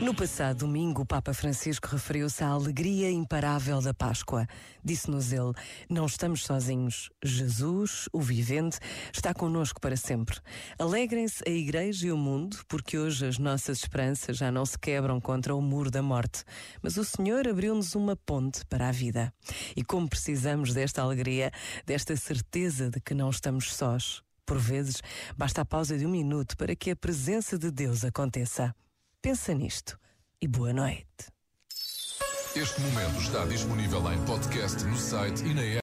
No passado domingo, o Papa Francisco referiu-se à alegria imparável da Páscoa. Disse-nos ele: Não estamos sozinhos. Jesus, o vivente, está conosco para sempre. Alegrem-se a Igreja e o mundo, porque hoje as nossas esperanças já não se quebram contra o muro da morte. Mas o Senhor abriu-nos uma ponte para a vida. E como precisamos desta alegria, desta certeza de que não estamos sós. Por vezes, basta a pausa de um minuto para que a presença de Deus aconteça. Pensa nisto e boa noite. Este momento está disponível em podcast no site e na.